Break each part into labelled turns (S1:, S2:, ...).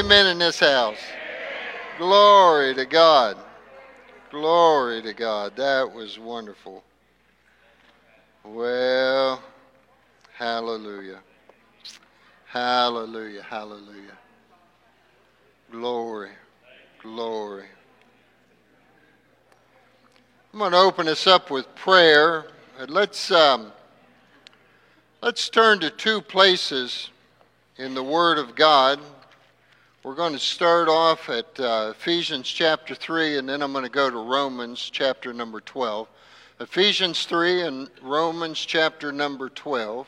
S1: amen in this house? Glory to God. Glory to God. That was wonderful. Well, hallelujah. Hallelujah. Hallelujah. Glory. Glory. I'm going to open us up with prayer. Let's, um, let's turn to two places in the Word of God. We're going to start off at uh, Ephesians chapter 3, and then I'm going to go to Romans chapter number 12. Ephesians 3 and Romans chapter number 12.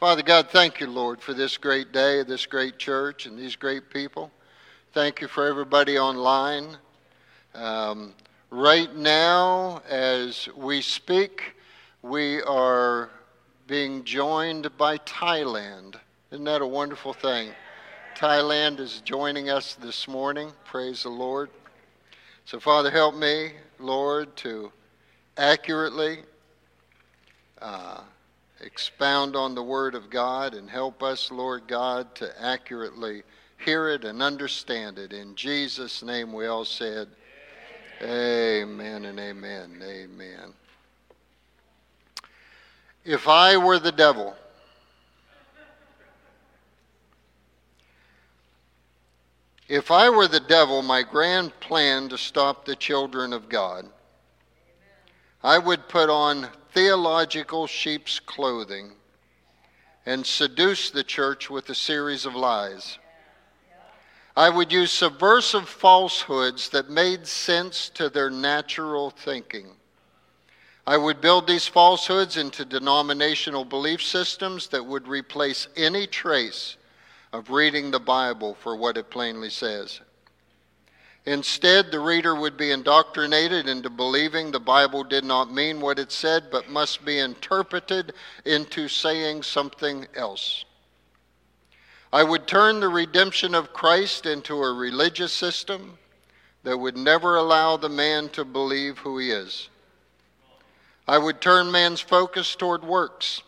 S1: Father God, thank you, Lord, for this great day, this great church, and these great people. Thank you for everybody online. Um, right now, as we speak, we are being joined by Thailand. Isn't that a wonderful thing? Thailand is joining us this morning. Praise the Lord. So, Father, help me, Lord, to accurately uh, expound on the Word of God and help us, Lord God, to accurately hear it and understand it. In Jesus' name, we all said, Amen, amen and amen. Amen. If I were the devil, If I were the devil, my grand plan to stop the children of God, I would put on theological sheep's clothing and seduce the church with a series of lies. I would use subversive falsehoods that made sense to their natural thinking. I would build these falsehoods into denominational belief systems that would replace any trace of reading the Bible for what it plainly says. Instead, the reader would be indoctrinated into believing the Bible did not mean what it said, but must be interpreted into saying something else. I would turn the redemption of Christ into a religious system that would never allow the man to believe who he is. I would turn man's focus toward works.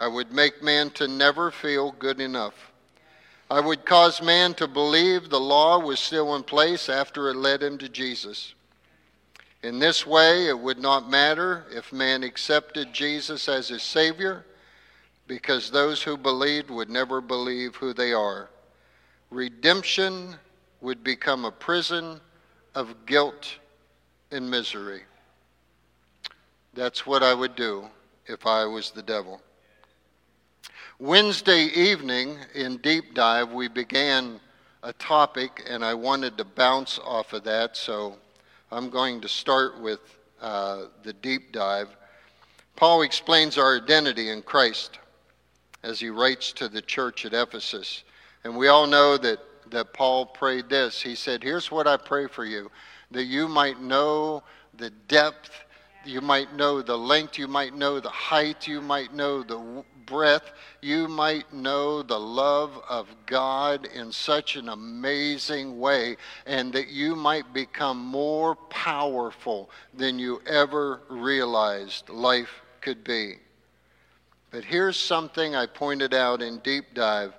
S1: I would make man to never feel good enough. I would cause man to believe the law was still in place after it led him to Jesus. In this way, it would not matter if man accepted Jesus as his Savior, because those who believed would never believe who they are. Redemption would become a prison of guilt and misery. That's what I would do if I was the devil. Wednesday evening in Deep Dive, we began a topic, and I wanted to bounce off of that, so I'm going to start with uh, the deep dive. Paul explains our identity in Christ as he writes to the church at Ephesus. And we all know that, that Paul prayed this. He said, Here's what I pray for you that you might know the depth, you might know the length, you might know the height, you might know the breadth, you might know the love of God in such an amazing way, and that you might become more powerful than you ever realized life could be. But here's something I pointed out in deep dive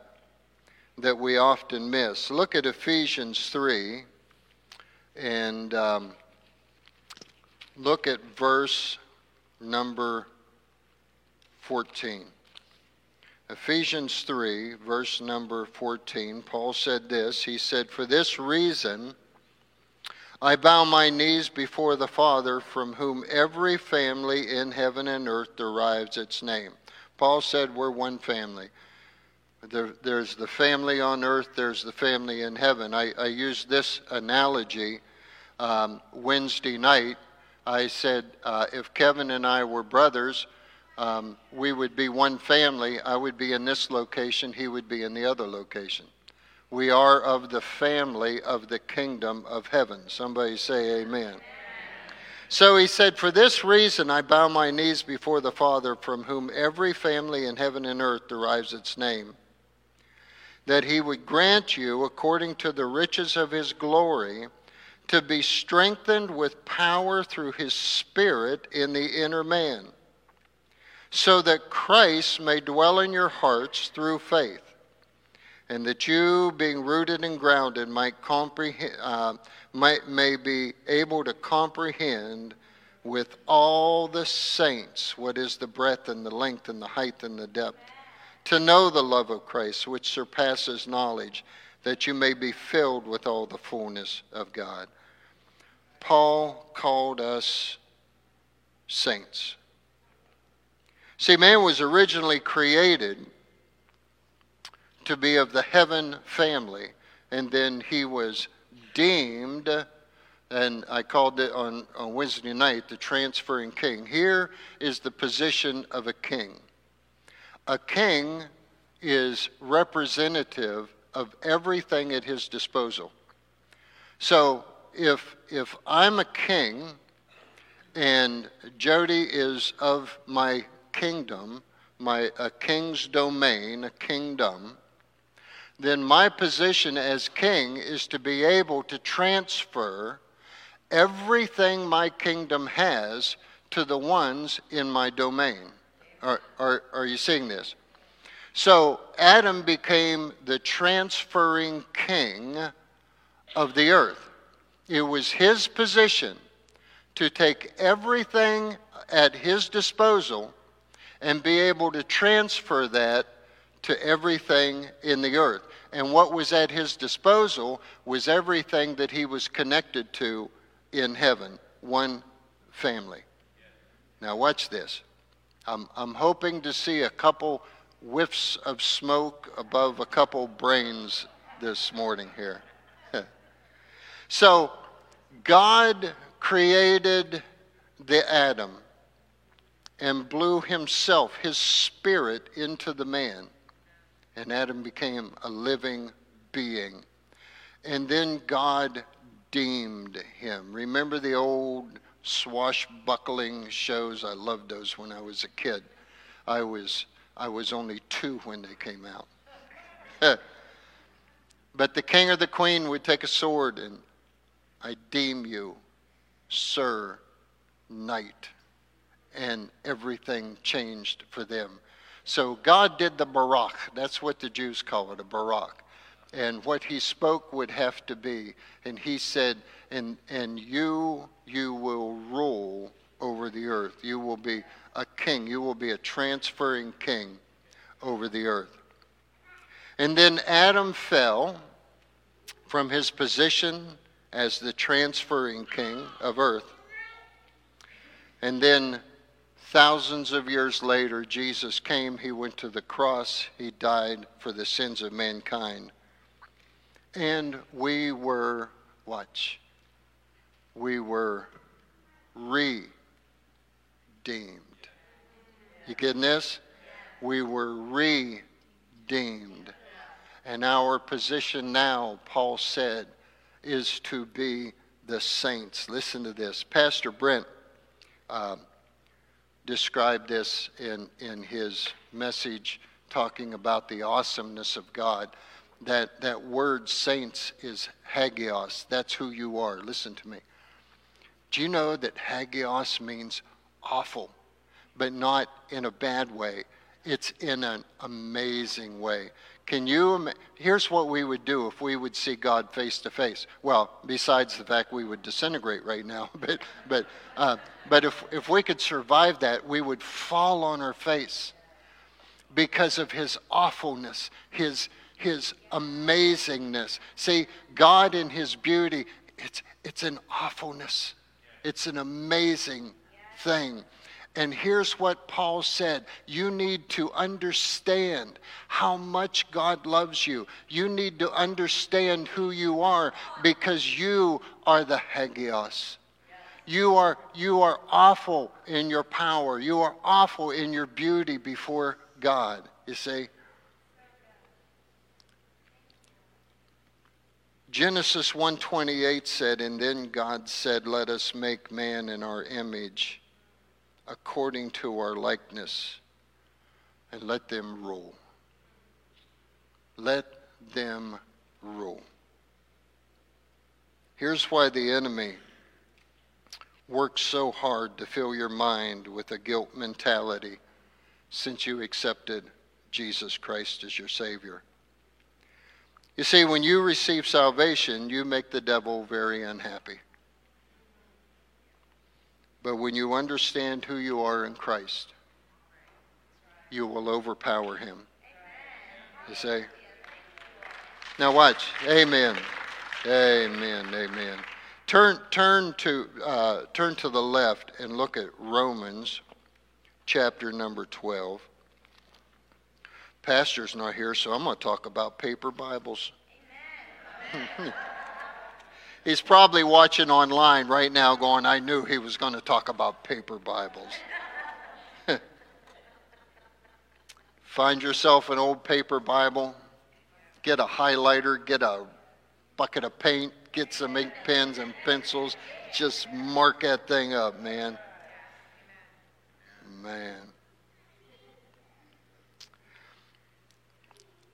S1: that we often miss. Look at Ephesians 3 and um, look at verse number 14. Ephesians 3, verse number 14, Paul said this. He said, For this reason I bow my knees before the Father, from whom every family in heaven and earth derives its name. Paul said, We're one family. There, there's the family on earth, there's the family in heaven. I, I used this analogy um, Wednesday night. I said, uh, If Kevin and I were brothers, um, we would be one family. I would be in this location, he would be in the other location. We are of the family of the kingdom of heaven. Somebody say amen. So he said, For this reason I bow my knees before the Father, from whom every family in heaven and earth derives its name, that he would grant you, according to the riches of his glory, to be strengthened with power through his Spirit in the inner man so that Christ may dwell in your hearts through faith. and that you, being rooted and grounded, might comprehend, uh, might, may be able to comprehend with all the saints what is the breadth and the length and the height and the depth, to know the love of Christ, which surpasses knowledge, that you may be filled with all the fullness of God. Paul called us saints. See, man was originally created to be of the heaven family, and then he was deemed, and I called it on, on Wednesday night, the transferring king. Here is the position of a king. A king is representative of everything at his disposal. So if, if I'm a king and Jody is of my kingdom, my a king's domain, a kingdom, then my position as king is to be able to transfer everything my kingdom has to the ones in my domain. Are, are, are you seeing this? So Adam became the transferring king of the earth. It was his position to take everything at his disposal and be able to transfer that to everything in the earth. And what was at his disposal was everything that he was connected to in heaven one family. Now, watch this. I'm, I'm hoping to see a couple whiffs of smoke above a couple brains this morning here. so, God created the Adam and blew himself, his spirit, into the man and Adam became a living being. And then God deemed him. Remember the old swashbuckling shows? I loved those when I was a kid. I was, I was only two when they came out. but the king or the queen would take a sword and I deem you, sir, knight. And everything changed for them. So God did the barak. That's what the Jews call it, a barak. And what he spoke would have to be. And he said, and, and you, you will rule over the earth. You will be a king. You will be a transferring king over the earth. And then Adam fell from his position as the transferring king of earth. And then Thousands of years later, Jesus came, he went to the cross, he died for the sins of mankind. And we were, watch, we were redeemed. You getting this? We were redeemed. And our position now, Paul said, is to be the saints. Listen to this. Pastor Brent. Um, described this in, in his message talking about the awesomeness of God. That, that word saints is hagios. That's who you are. Listen to me. Do you know that hagios means awful, but not in a bad way? It's in an amazing way. Can you? Here's what we would do if we would see God face to face. Well, besides the fact we would disintegrate right now, but but uh, but if if we could survive that, we would fall on our face because of His awfulness, His His amazingness. See, God in His beauty, it's it's an awfulness. It's an amazing thing. And here's what Paul said you need to understand how much God loves you. You need to understand who you are because you are the Hagios. You are, you are awful in your power. You are awful in your beauty before God, you see. Genesis 1:28 said and then God said let us make man in our image according to our likeness, and let them rule. Let them rule. Here's why the enemy works so hard to fill your mind with a guilt mentality since you accepted Jesus Christ as your Savior. You see, when you receive salvation, you make the devil very unhappy. But when you understand who you are in Christ, you will overpower him. You say? Now watch. Amen. Amen. Amen. Turn, turn, to, uh, turn to the left and look at Romans chapter number 12. Pastor's not here, so I'm going to talk about paper Bibles. He's probably watching online right now going, I knew he was going to talk about paper Bibles. Find yourself an old paper Bible, get a highlighter, get a bucket of paint, get some ink pens and pencils, just mark that thing up, man. Man.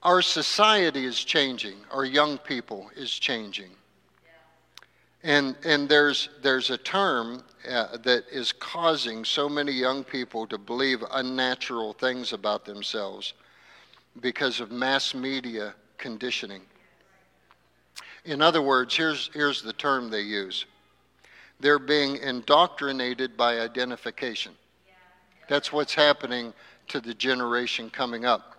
S1: Our society is changing. Our young people is changing. And, and there's, there's a term uh, that is causing so many young people to believe unnatural things about themselves because of mass media conditioning. In other words, here's, here's the term they use they're being indoctrinated by identification. That's what's happening to the generation coming up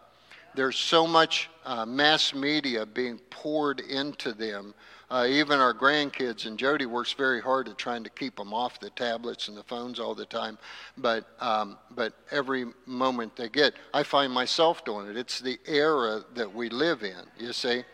S1: there's so much uh, mass media being poured into them. Uh, even our grandkids, and Jody works very hard at trying to keep them off the tablets and the phones all the time. But, um, but every moment they get, I find myself doing it. It's the era that we live in, you see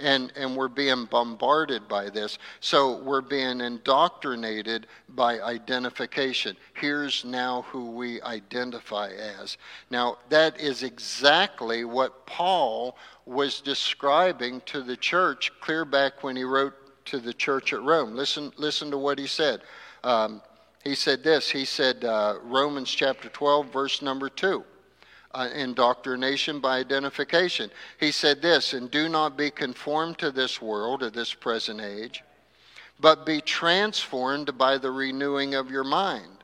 S1: and, and we're being bombarded by this. So we're being indoctrinated by identification. Here's now who we identify as. Now, that is exactly what Paul was describing to the church clear back when he wrote to the church at Rome. Listen, listen to what he said. Um, he said this. He said, uh, Romans chapter 12, verse number 2 uh, indoctrination by identification. He said this, and do not be conformed to this world, or this present age, but be transformed by the renewing of your mind,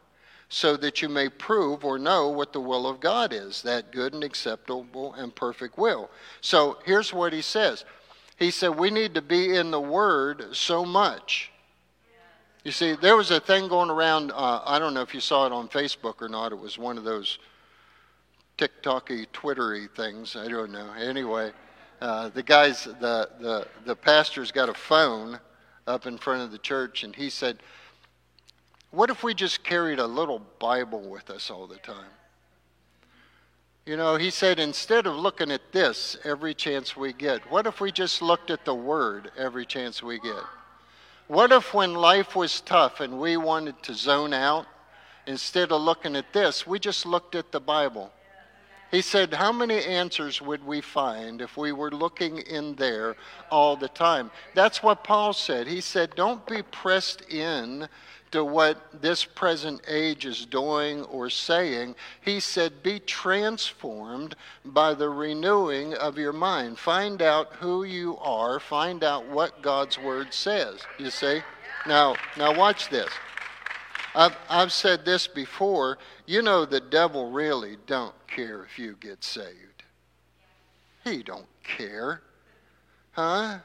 S1: so that you may prove or know what the will of God is, that good and acceptable and perfect will. So here's what he says He said, We need to be in the Word so much. You see, there was a thing going around, uh, I don't know if you saw it on Facebook or not, it was one of those TikToky, Twittery things. I don't know. Anyway, uh, the guys, the, the, the pastor's got a phone up in front of the church, and he said, What if we just carried a little Bible with us all the time? You know, he said, instead of looking at this every chance we get, what if we just looked at the Word every chance we get? What if when life was tough and we wanted to zone out, instead of looking at this, we just looked at the Bible? He said, How many answers would we find if we were looking in there all the time? That's what Paul said. He said, Don't be pressed in to what this present age is doing or saying. He said, Be transformed by the renewing of your mind. Find out who you are, find out what God's word says. You see? Now, now watch this. I've, I've said this before. You know, the devil really don't care if you get saved. He don't care. Huh?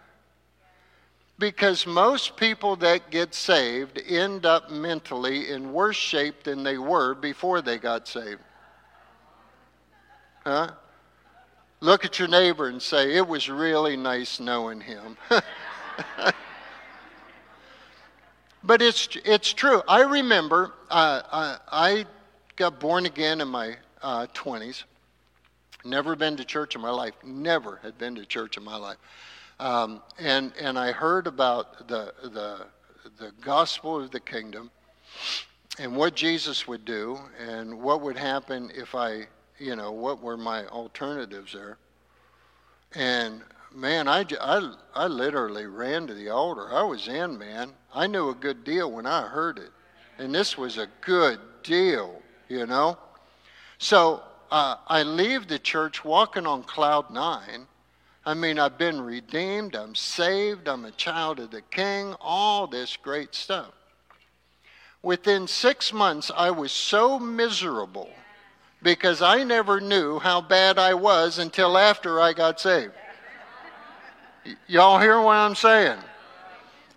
S1: Because most people that get saved end up mentally in worse shape than they were before they got saved. Huh? Look at your neighbor and say, It was really nice knowing him. but it's, it's true. I remember uh, I, I got born again in my uh, 20s. Never been to church in my life. Never had been to church in my life. Um, and, and I heard about the, the, the gospel of the kingdom and what Jesus would do and what would happen if I, you know, what were my alternatives there. And man, I, I, I literally ran to the altar. I was in, man. I knew a good deal when I heard it. And this was a good deal, you know? So uh, I leave the church walking on cloud nine. I mean, I've been redeemed, I'm saved, I'm a child of the king, all this great stuff. Within six months, I was so miserable because I never knew how bad I was until after I got saved. Y'all hear what I'm saying?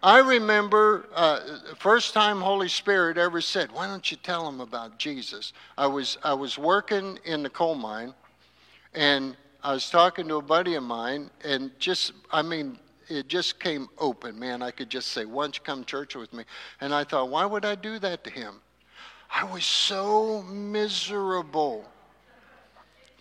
S1: I remember uh, first time Holy Spirit ever said, "Why don't you tell them about Jesus?" I was I was working in the coal mine, and I was talking to a buddy of mine, and just I mean, it just came open, man. I could just say, "Why don't you come church with me?" And I thought, why would I do that to him? I was so miserable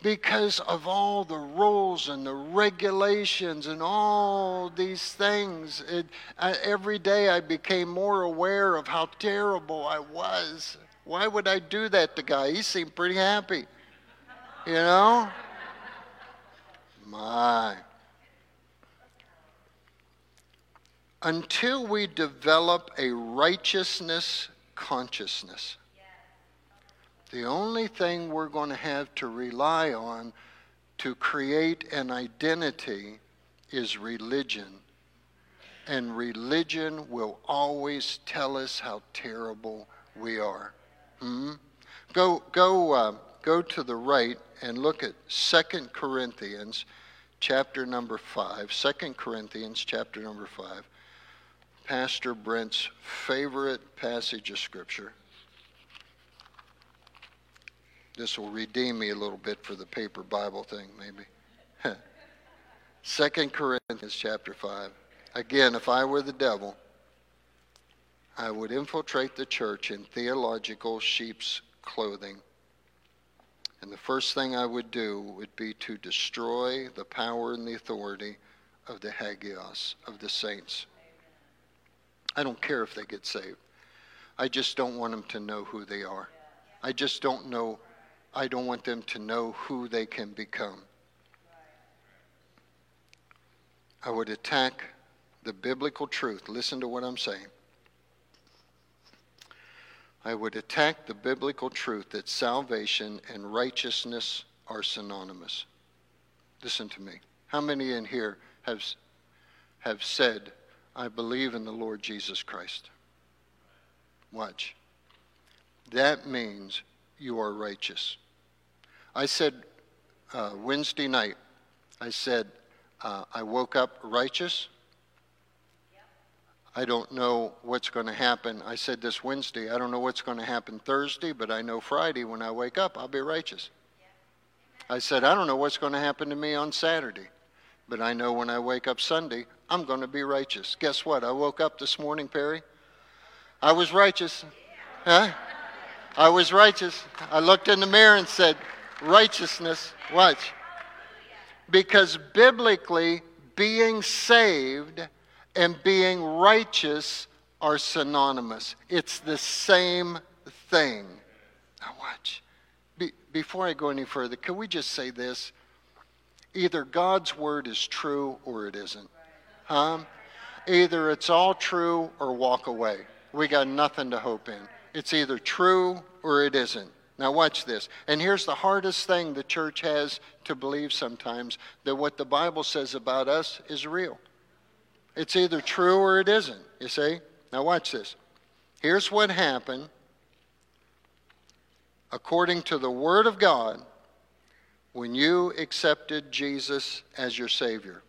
S1: because of all the rules and the regulations and all these things. It, every day I became more aware of how terrible I was. Why would I do that to guy? He seemed pretty happy. You know? My. Until we develop a righteousness consciousness, the only thing we're going to have to rely on to create an identity is religion. And religion will always tell us how terrible we are. Hmm? Go, go, uh, go to the right and look at 2 Corinthians chapter number 5. 2 Corinthians chapter number 5. Pastor Brent's favorite passage of Scripture. This will redeem me a little bit for the paper Bible thing, maybe. Second Corinthians chapter 5. Again, if I were the devil, I would infiltrate the church in theological sheep's clothing. And the first thing I would do would be to destroy the power and the authority of the hagios, of the saints. I don't care if they get saved. I just don't want them to know who they are. I just don't know I don't want them to know who they can become. I would attack the biblical truth. Listen to what I'm saying. I would attack the biblical truth that salvation and righteousness are synonymous. Listen to me. How many in here have, have said, I believe in the Lord Jesus Christ? Watch. That means you are righteous. I said uh, Wednesday night, I said, uh, I woke up righteous. I don't know what's going to happen. I said this Wednesday, I don't know what's going to happen Thursday, but I know Friday when I wake up, I'll be righteous. I said, I don't know what's going to happen to me on Saturday, but I know when I wake up Sunday, I'm going to be righteous. Guess what? I woke up this morning, Perry. I was righteous. Huh? I was righteous. I looked in the mirror and said, Righteousness. Watch. Because biblically, being saved and being righteous are synonymous. It's the same thing. Now, watch. Be, before I go any further, can we just say this? Either God's word is true or it isn't. Huh? Either it's all true or walk away. We got nothing to hope in. It's either true or it isn't. Now, watch this. And here's the hardest thing the church has to believe sometimes that what the Bible says about us is real. It's either true or it isn't, you see? Now, watch this. Here's what happened according to the Word of God when you accepted Jesus as your Savior.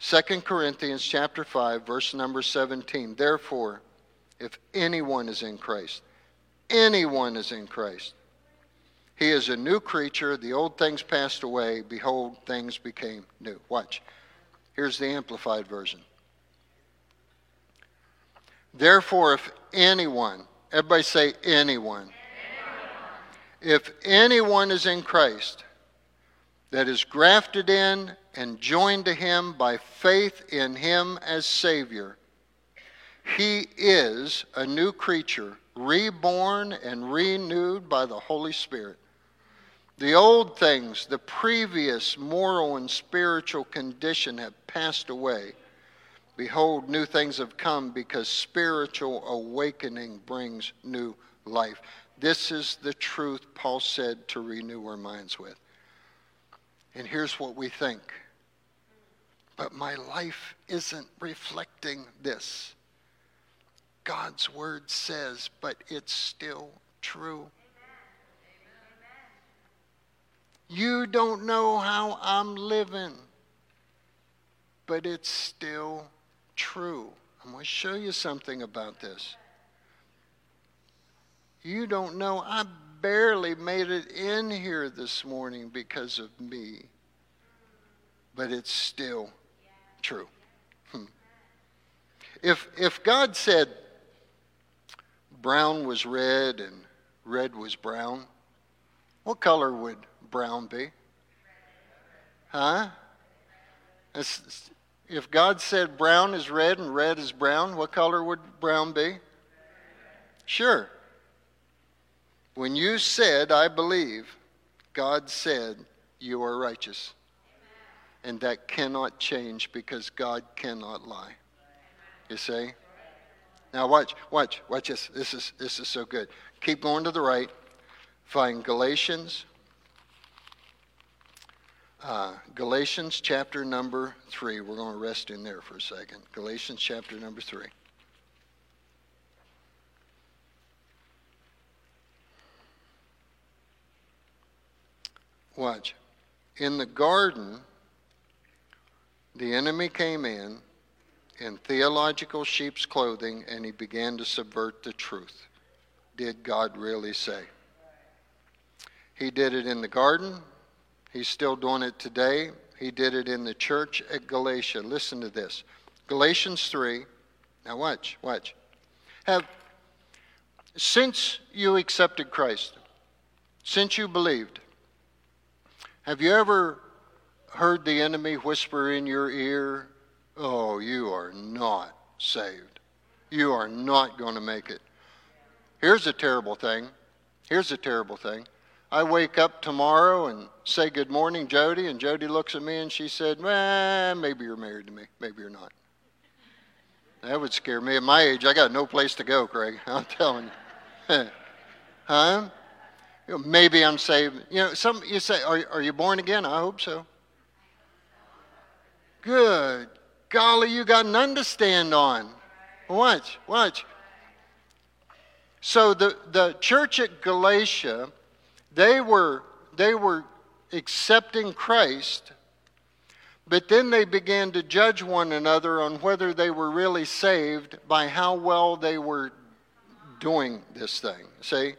S1: 2 Corinthians chapter 5 verse number 17 Therefore if anyone is in Christ anyone is in Christ, he is a new creature. The old things passed away. Behold, things became new. Watch. Here's the Amplified Version. Therefore, if anyone, everybody say anyone, anyone. if anyone is in Christ, that is grafted in and joined to him by faith in him as Savior, he is a new creature reborn and renewed by the Holy Spirit. The old things, the previous moral and spiritual condition have passed away. Behold, new things have come because spiritual awakening brings new life. This is the truth Paul said to renew our minds with. And here's what we think. But my life isn't reflecting this. God's word says, but it's still true. You don't know how I'm living. but it's still true. I'm going to show you something about this. You don't know. I barely made it in here this morning because of me, but it's still true. Hmm. If, if God said brown was red and red was brown, what color would brown be? Huh? If God said brown is red and red is brown, what color would brown be? Sure. When you said, I believe, God said, you are righteous. And that cannot change because God cannot lie. You see? Now watch, watch, watch this. This is this is so good. Keep going to the right. Find Galatians uh, Galatians chapter number 3. We're going to rest in there for a second. Galatians chapter number 3. Watch. In the garden, the enemy came in in theological sheep's clothing and he began to subvert the truth. Did God really say? He did it in the garden, He's still doing it today. He did it in the church at Galatia. Listen to this Galatians 3. Now, watch, watch. Have, since you accepted Christ, since you believed, have you ever heard the enemy whisper in your ear, Oh, you are not saved. You are not going to make it. Here's a terrible thing. Here's a terrible thing. I wake up tomorrow and say good morning, Jody, and Jody looks at me and she said, well, maybe you're married to me, maybe you're not. That would scare me. At my age, I got no place to go, Craig. I'm telling you. huh? You know, maybe I'm saved. You know, some you say, are, are you born again? I hope so. Good. Golly, you got none to stand on. Watch, watch. So the, the church at Galatia they were, they were accepting Christ, but then they began to judge one another on whether they were really saved by how well they were doing this thing. See?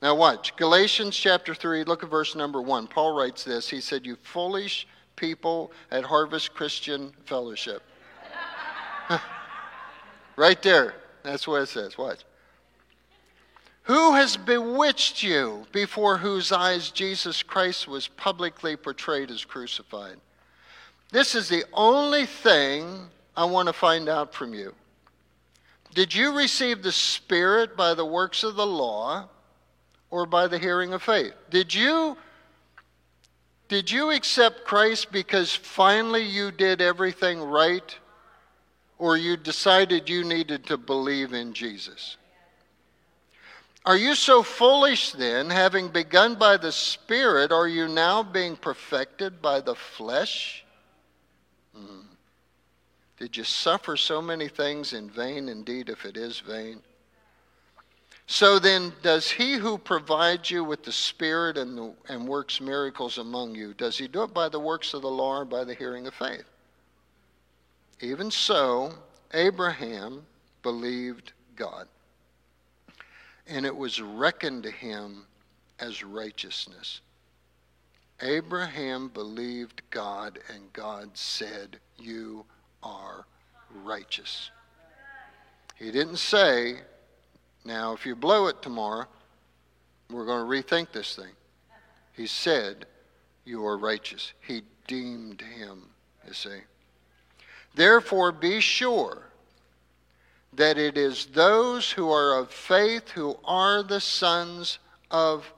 S1: Now, watch. Galatians chapter 3, look at verse number 1. Paul writes this. He said, You foolish people at Harvest Christian Fellowship. right there. That's what it says. Watch. Who has bewitched you before whose eyes Jesus Christ was publicly portrayed as crucified? This is the only thing I want to find out from you. Did you receive the Spirit by the works of the law or by the hearing of faith? Did you, did you accept Christ because finally you did everything right or you decided you needed to believe in Jesus? Are you so foolish then, having begun by the Spirit, are you now being perfected by the flesh? Mm. Did you suffer so many things in vain, indeed, if it is vain? So then, does he who provides you with the Spirit and, the, and works miracles among you, does he do it by the works of the law or by the hearing of faith? Even so, Abraham believed God and it was reckoned to him as righteousness. Abraham believed God, and God said, You are righteous. He didn't say, Now, if you blow it tomorrow, we're going to rethink this thing. He said, You are righteous. He deemed him, you see. Therefore, be sure that it is those who are of faith who are the sons of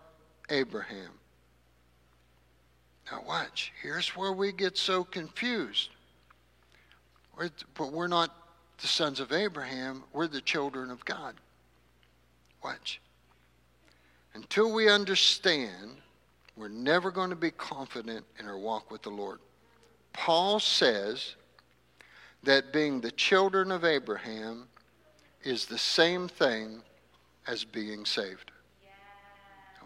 S1: Abraham. Now, watch. Here's where we get so confused. But we're not the sons of Abraham, we're the children of God. Watch. Until we understand, we're never going to be confident in our walk with the Lord. Paul says that being the children of Abraham is the same thing as being saved.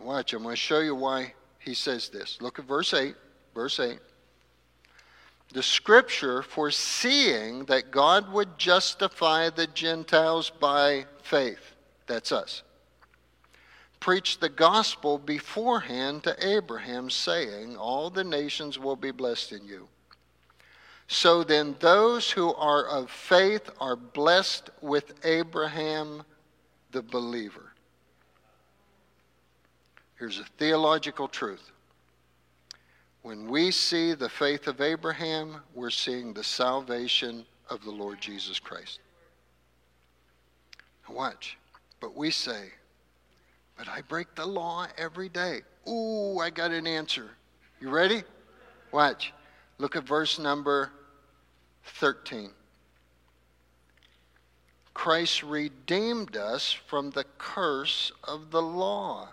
S1: Watch, I'm going to show you why he says this. Look at verse 8. Verse 8. the scripture foreseeing that God would justify the Gentiles by faith. That's us. Preached the gospel beforehand to Abraham, saying, All the nations will be blessed in you. So then, those who are of faith are blessed with Abraham the believer. Here's a theological truth. When we see the faith of Abraham, we're seeing the salvation of the Lord Jesus Christ. watch. But we say, but I break the law every day. Ooh, I got an answer. You ready? Watch. Look at verse number 13. Christ redeemed us from the curse of the law,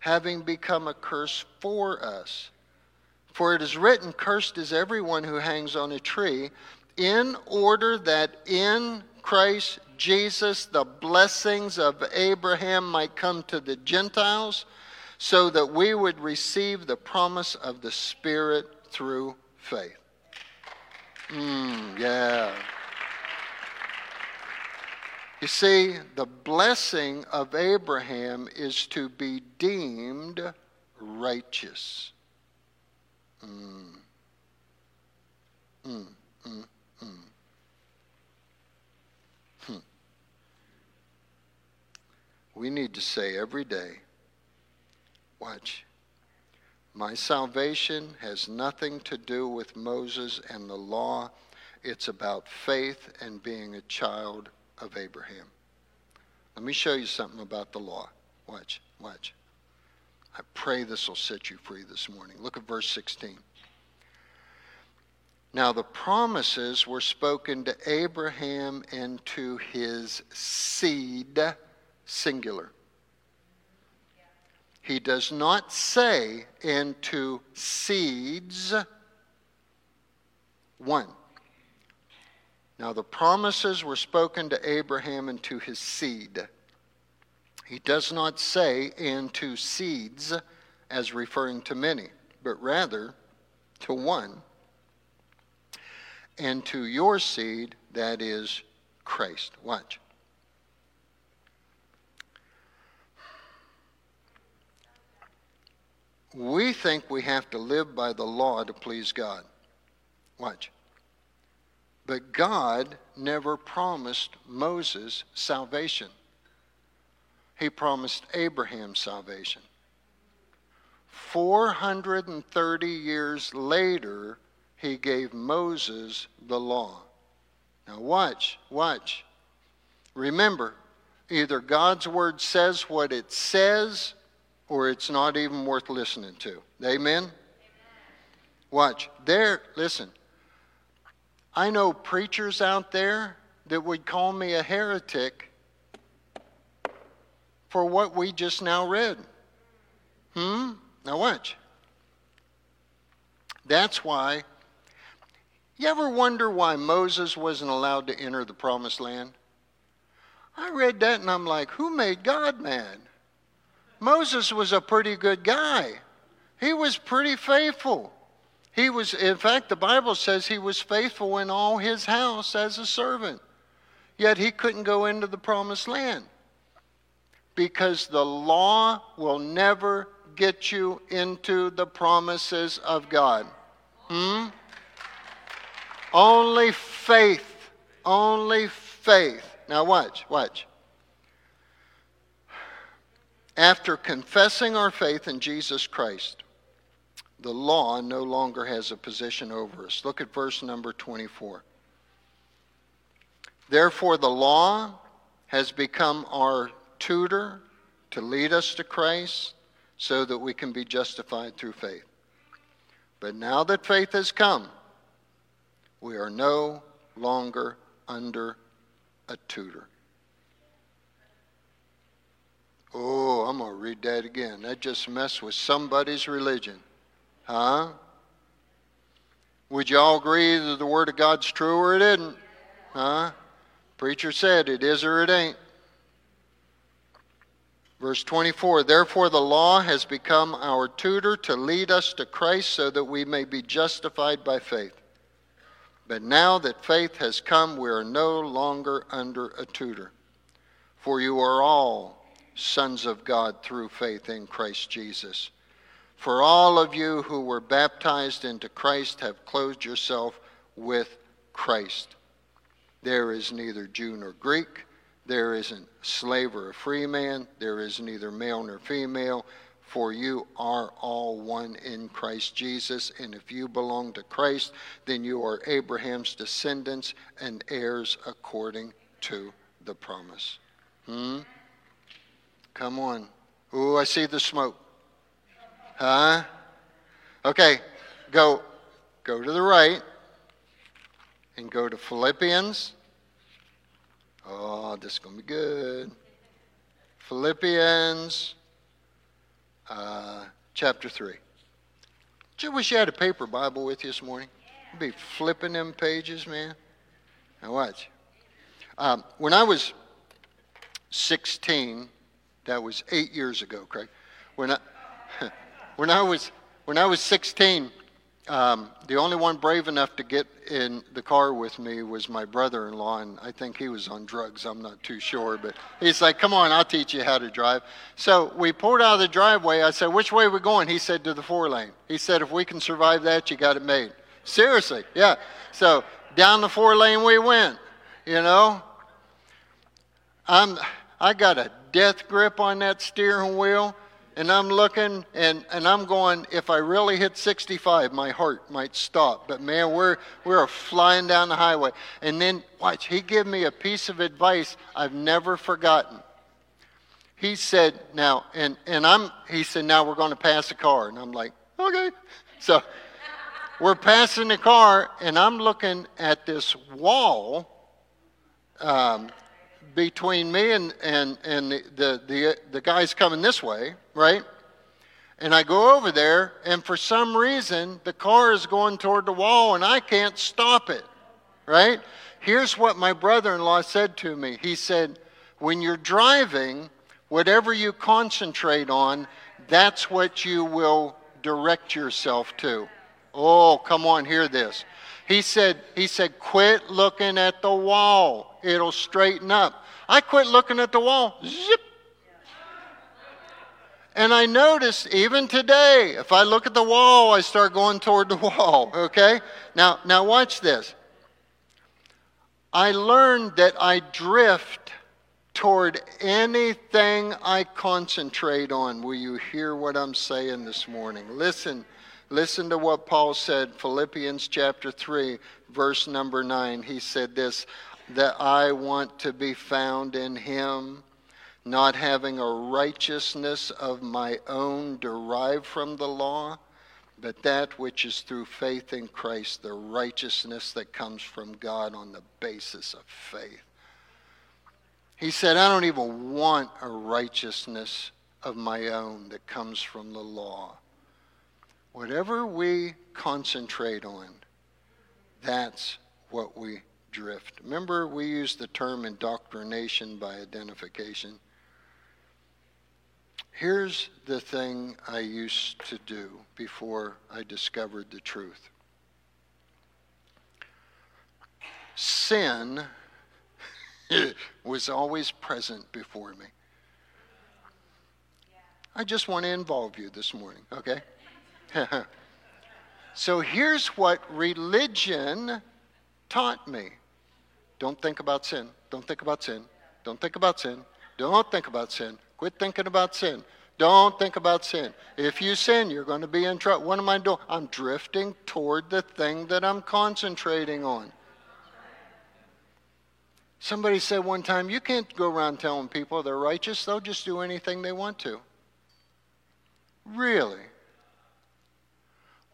S1: having become a curse for us. For it is written, Cursed is everyone who hangs on a tree, in order that in Christ Jesus the blessings of Abraham might come to the Gentiles, so that we would receive the promise of the Spirit through faith. Mm, yeah. You see, the blessing of Abraham is to be deemed righteous. Mm. Mm, mm, mm. Hmm. We need to say every day, watch. My salvation has nothing to do with Moses and the law. It's about faith and being a child of Abraham. Let me show you something about the law. Watch, watch. I pray this will set you free this morning. Look at verse 16. Now, the promises were spoken to Abraham and to his seed, singular. He does not say into seeds, one. Now, the promises were spoken to Abraham and to his seed. He does not say, into seeds, as referring to many, but rather to one, and to your seed, that is Christ. Watch. We think we have to live by the law to please God. Watch. But God never promised Moses salvation he promised Abraham salvation. 430 years later, he gave Moses the law. Now, watch, watch. Remember, either God's word says what it says, or it's not even worth listening to. Amen? Amen. Watch. There, listen. I know preachers out there that would call me a heretic for what we just now read. Hmm? Now watch. That's why. You ever wonder why Moses wasn't allowed to enter the promised land? I read that and I'm like, who made God mad? Moses was a pretty good guy. He was pretty faithful. He was, in fact, the Bible says he was faithful in all his house as a servant. Yet he couldn't go into the promised land because the law will never get you into the promises of God. Hmm? Only faith. Only faith. Now, watch, watch. After confessing our faith in Jesus Christ, the law no longer has a position over us. Look at verse number 24. Therefore, the law has become our tutor to lead us to Christ so that we can be justified through faith. But now that faith has come, we are no longer under a tutor. Oh, I'm going to read that again. That just messed with somebody's religion. Huh? Would you all agree that the Word of God's true or it isn't? Huh? Preacher said it is or it ain't. Verse 24 Therefore, the law has become our tutor to lead us to Christ so that we may be justified by faith. But now that faith has come, we are no longer under a tutor. For you are all sons of God through faith in Christ Jesus. For all of you who were baptized into Christ have clothed yourself with Christ. There is neither Jew nor Greek, there isn't slave or a free man, there is neither male nor female, for you are all one in Christ Jesus. And if you belong to Christ, then you are Abraham's descendants and heirs according to the promise. Hmm? Come on. Ooh, I see the smoke. Huh? Okay, go go to the right and go to Philippians. Oh, this is going to be good. Philippians uh, chapter 3. Do you wish you had a paper Bible with you this morning? You'd be flipping them pages, man. Now, watch. Um, when I was 16, that was eight years ago, Craig. When I, when I was when I was 16, um, the only one brave enough to get in the car with me was my brother-in-law, and I think he was on drugs. I'm not too sure, but he's like, "Come on, I'll teach you how to drive." So we pulled out of the driveway. I said, "Which way are we going?" He said, "To the four lane." He said, "If we can survive that, you got it made." Seriously, yeah. So down the four lane we went. You know, I'm I got a death grip on that steering wheel and I'm looking and, and I'm going, if I really hit 65, my heart might stop. But man, we're, we're flying down the highway. And then, watch, he gave me a piece of advice I've never forgotten. He said, now, and, and I'm, he said, now we're going to pass a car. And I'm like, okay. So we're passing the car, and I'm looking at this wall um, between me and, and, and the, the, the, the guys coming this way, right? And I go over there, and for some reason, the car is going toward the wall, and I can't stop it, right? Here's what my brother in law said to me He said, When you're driving, whatever you concentrate on, that's what you will direct yourself to. Oh, come on, hear this. He said, he said, quit looking at the wall. It'll straighten up. I quit looking at the wall. Zip. And I noticed even today, if I look at the wall, I start going toward the wall. Okay? Now, now watch this. I learned that I drift toward anything I concentrate on. Will you hear what I'm saying this morning? Listen, listen to what Paul said, Philippians chapter 3, verse number 9. He said this that I want to be found in him, not having a righteousness of my own derived from the law, but that which is through faith in Christ, the righteousness that comes from God on the basis of faith. He said, I don't even want a righteousness of my own that comes from the law. Whatever we concentrate on, that's what we drift. Remember, we use the term indoctrination by identification. Here's the thing I used to do before I discovered the truth sin was always present before me. I just want to involve you this morning, okay? so here's what religion taught me don't think about sin. Don't think about sin. Don't think about sin. Don't think about sin. Quit thinking about sin. Don't think about sin. If you sin, you're going to be in trouble. What am I doing? I'm drifting toward the thing that I'm concentrating on. Somebody said one time, you can't go around telling people they're righteous. They'll just do anything they want to. Really?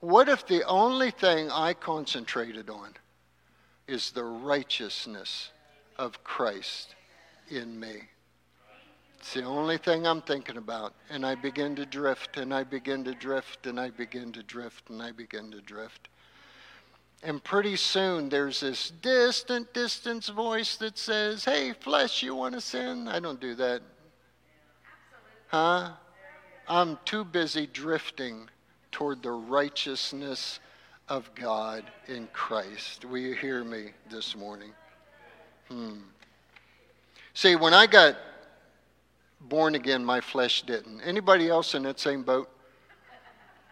S1: What if the only thing I concentrated on is the righteousness of Christ in me. It's the only thing I'm thinking about. And I begin to drift, and I begin to drift, and I begin to drift, and I begin to drift. And pretty soon there's this distant, distant voice that says, Hey, flesh, you want to sin? I don't do that. Huh? I'm too busy drifting toward the righteousness of God in Christ. Will you hear me this morning? Hmm. See, when I got born again, my flesh didn't. Anybody else in that same boat?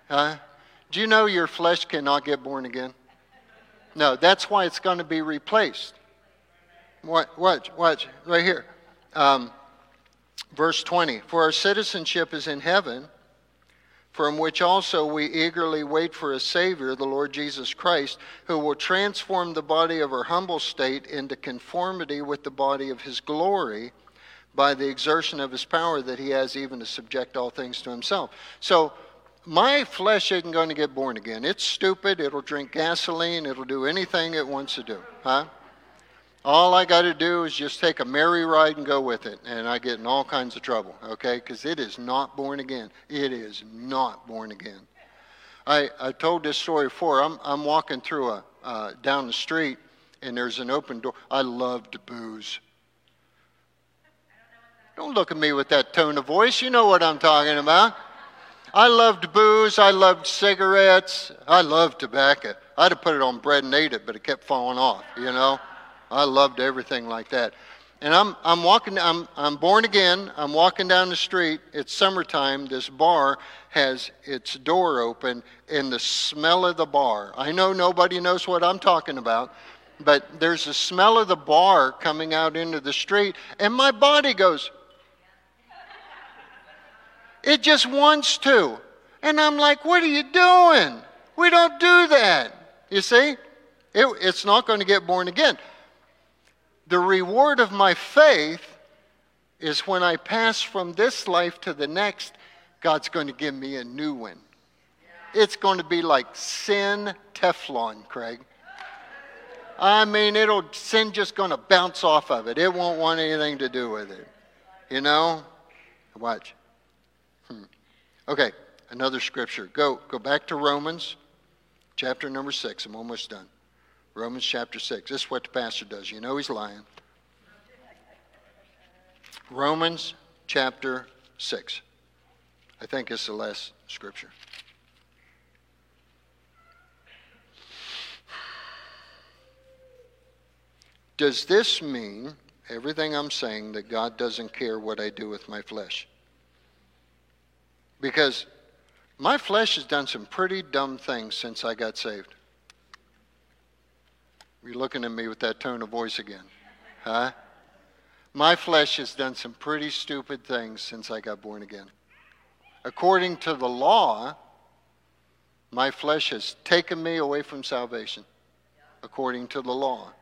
S1: Huh? Do you know your flesh cannot get born again? No, that's why it's going to be replaced. What? Watch, watch, right here. Um, verse 20. For our citizenship is in heaven, from which also we eagerly wait for a Savior, the Lord Jesus Christ, who will transform the body of our humble state into conformity with the body of his glory by the exertion of his power that he has even to subject all things to himself. So, my flesh isn't going to get born again. It's stupid. It'll drink gasoline. It'll do anything it wants to do. Huh? All I got to do is just take a merry ride and go with it, and I get in all kinds of trouble, okay? Because it is not born again. It is not born again. I, I told this story before. I'm, I'm walking through a, uh, down the street, and there's an open door. I love to booze. Don't look at me with that tone of voice. You know what I'm talking about. I loved booze. I loved cigarettes. I loved tobacco. I'd have put it on bread and ate it, but it kept falling off, you know? I loved everything like that. And I'm, I'm walking, I'm, I'm born again. I'm walking down the street. It's summertime. This bar has its door open, and the smell of the bar. I know nobody knows what I'm talking about, but there's a smell of the bar coming out into the street, and my body goes, it just wants to. And I'm like, what are you doing? We don't do that. You see? It, it's not going to get born again. The reward of my faith is when I pass from this life to the next, God's going to give me a new one. It's going to be like sin Teflon, Craig. I mean, it'll sin just going to bounce off of it. It won't want anything to do with it. You know? Watch. Hmm. Okay, another scripture. Go, go back to Romans chapter number six. I'm almost done. Romans chapter 6. This is what the pastor does. You know he's lying. Romans chapter 6. I think it's the last scripture. Does this mean, everything I'm saying, that God doesn't care what I do with my flesh? Because my flesh has done some pretty dumb things since I got saved. You're looking at me with that tone of voice again. Huh? My flesh has done some pretty stupid things since I got born again. According to the law, my flesh has taken me away from salvation, according to the law.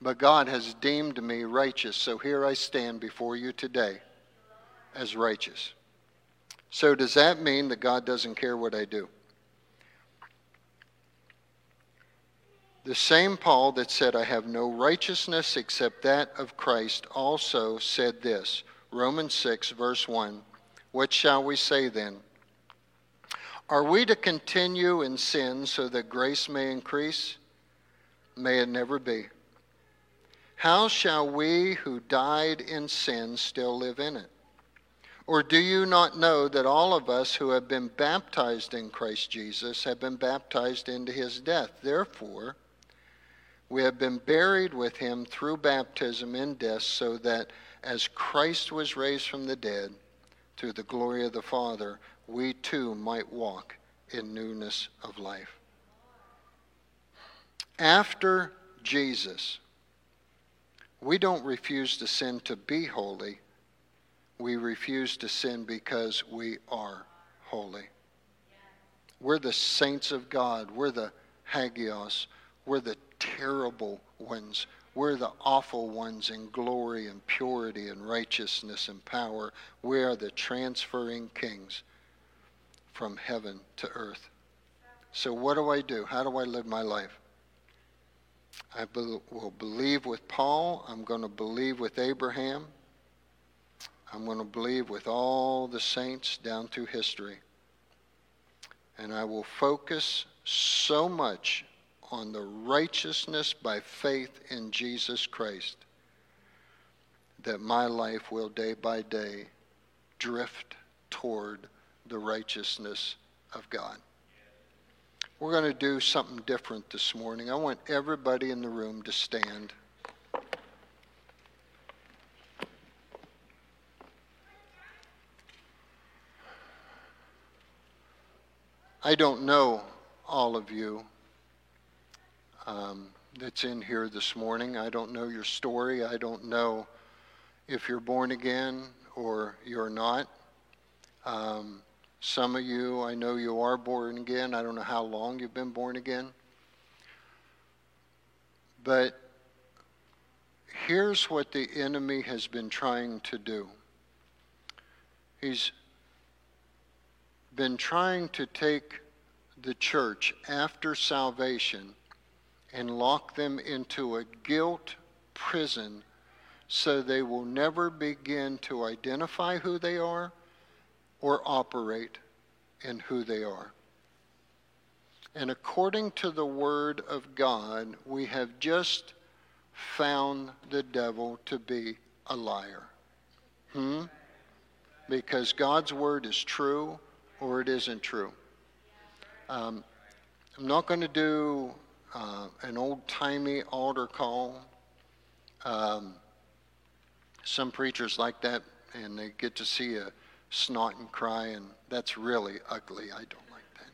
S1: But God has deemed me righteous, so here I stand before you today as righteous. So, does that mean that God doesn't care what I do? The same Paul that said, I have no righteousness except that of Christ, also said this Romans 6, verse 1. What shall we say then? Are we to continue in sin so that grace may increase? May it never be. How shall we who died in sin still live in it? Or do you not know that all of us who have been baptized in Christ Jesus have been baptized into his death? Therefore, we have been buried with him through baptism in death, so that as Christ was raised from the dead through the glory of the Father, we too might walk in newness of life. After Jesus, we don't refuse to sin to be holy we refuse to sin because we are holy. We're the saints of God. We're the hagios. We're the terrible ones. We're the awful ones in glory and purity and righteousness and power. We are the transferring kings from heaven to earth. So, what do I do? How do I live my life? I will believe with Paul. I'm going to believe with Abraham. I'm going to believe with all the saints down through history. And I will focus so much on the righteousness by faith in Jesus Christ that my life will day by day drift toward the righteousness of God. We're going to do something different this morning. I want everybody in the room to stand. I don't know all of you um, that's in here this morning. I don't know your story. I don't know if you're born again or you're not. Um, some of you, I know you are born again. I don't know how long you've been born again. But here's what the enemy has been trying to do he's been trying to take the church after salvation and lock them into a guilt prison so they will never begin to identify who they are or operate in who they are. And according to the Word of God, we have just found the devil to be a liar. Hmm? Because God's Word is true or it isn't true. Um, I'm not going to do uh, an old timey altar call. Um, some preachers like that, and they get to see a snot and cry, and that's really ugly. I don't like that.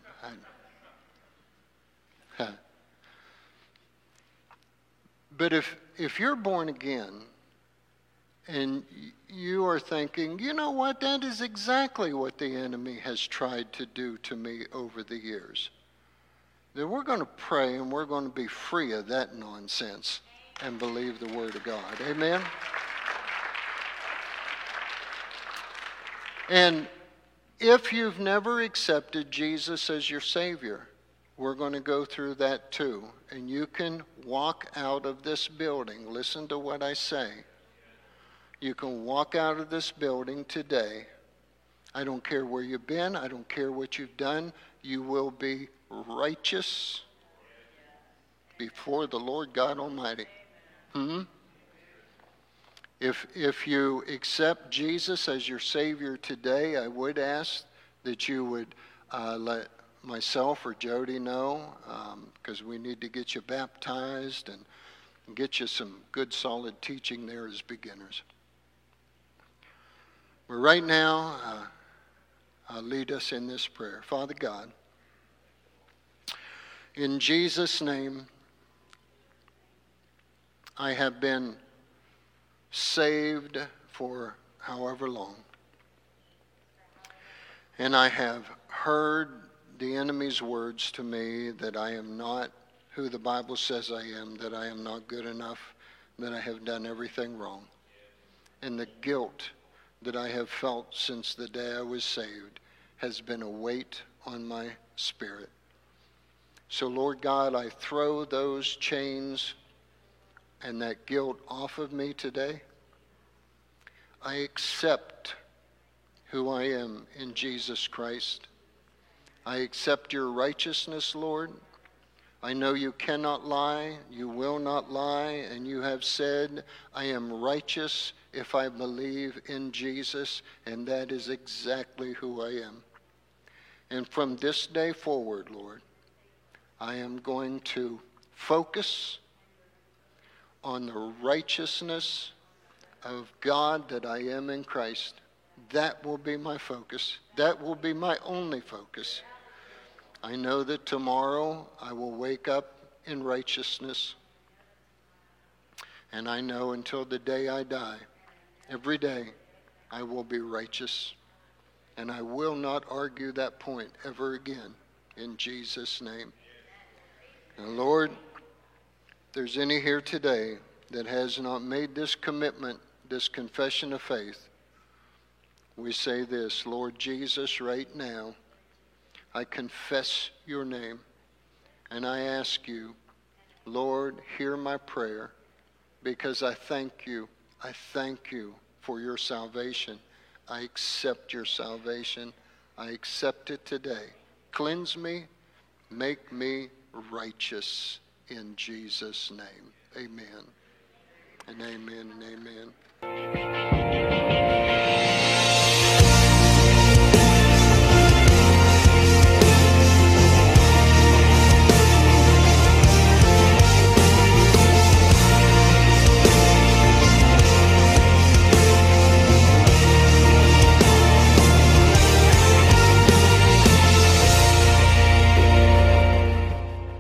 S1: I, but if if you're born again and you are thinking, you know what, that is exactly what the enemy has tried to do to me over the years, then we're going to pray and we're going to be free of that nonsense and believe the Word of God. Amen? And if you've never accepted Jesus as your Savior, we're going to go through that too. And you can walk out of this building. Listen to what I say you can walk out of this building today. I don't care where you've been, I don't care what you've done. You will be righteous before the Lord God Almighty. Hmm? If, if you accept Jesus as your Savior today, I would ask that you would uh, let myself or Jody know because um, we need to get you baptized and get you some good solid teaching there as beginners. But right now, uh, uh, lead us in this prayer. Father God, in Jesus' name, I have been saved for however long. And I have heard the enemy's words to me that I am not who the Bible says I am, that I am not good enough, that I have done everything wrong. And the guilt that I have felt since the day I was saved has been a weight on my spirit. So, Lord God, I throw those chains and that guilt off of me today. I accept who I am in Jesus Christ. I accept your righteousness, Lord. I know you cannot lie, you will not lie, and you have said, I am righteous if I believe in Jesus, and that is exactly who I am. And from this day forward, Lord, I am going to focus on the righteousness of God that I am in Christ. That will be my focus. That will be my only focus. I know that tomorrow I will wake up in righteousness. And I know until the day I die, Every day I will be righteous, and I will not argue that point ever again in Jesus' name. And Lord, there's any here today that has not made this commitment, this confession of faith, we say this Lord Jesus, right now, I confess your name, and I ask you, Lord, hear my prayer because I thank you I thank you for your salvation. I accept your salvation. I accept it today. Cleanse me, make me righteous in Jesus' name. Amen. And amen and amen.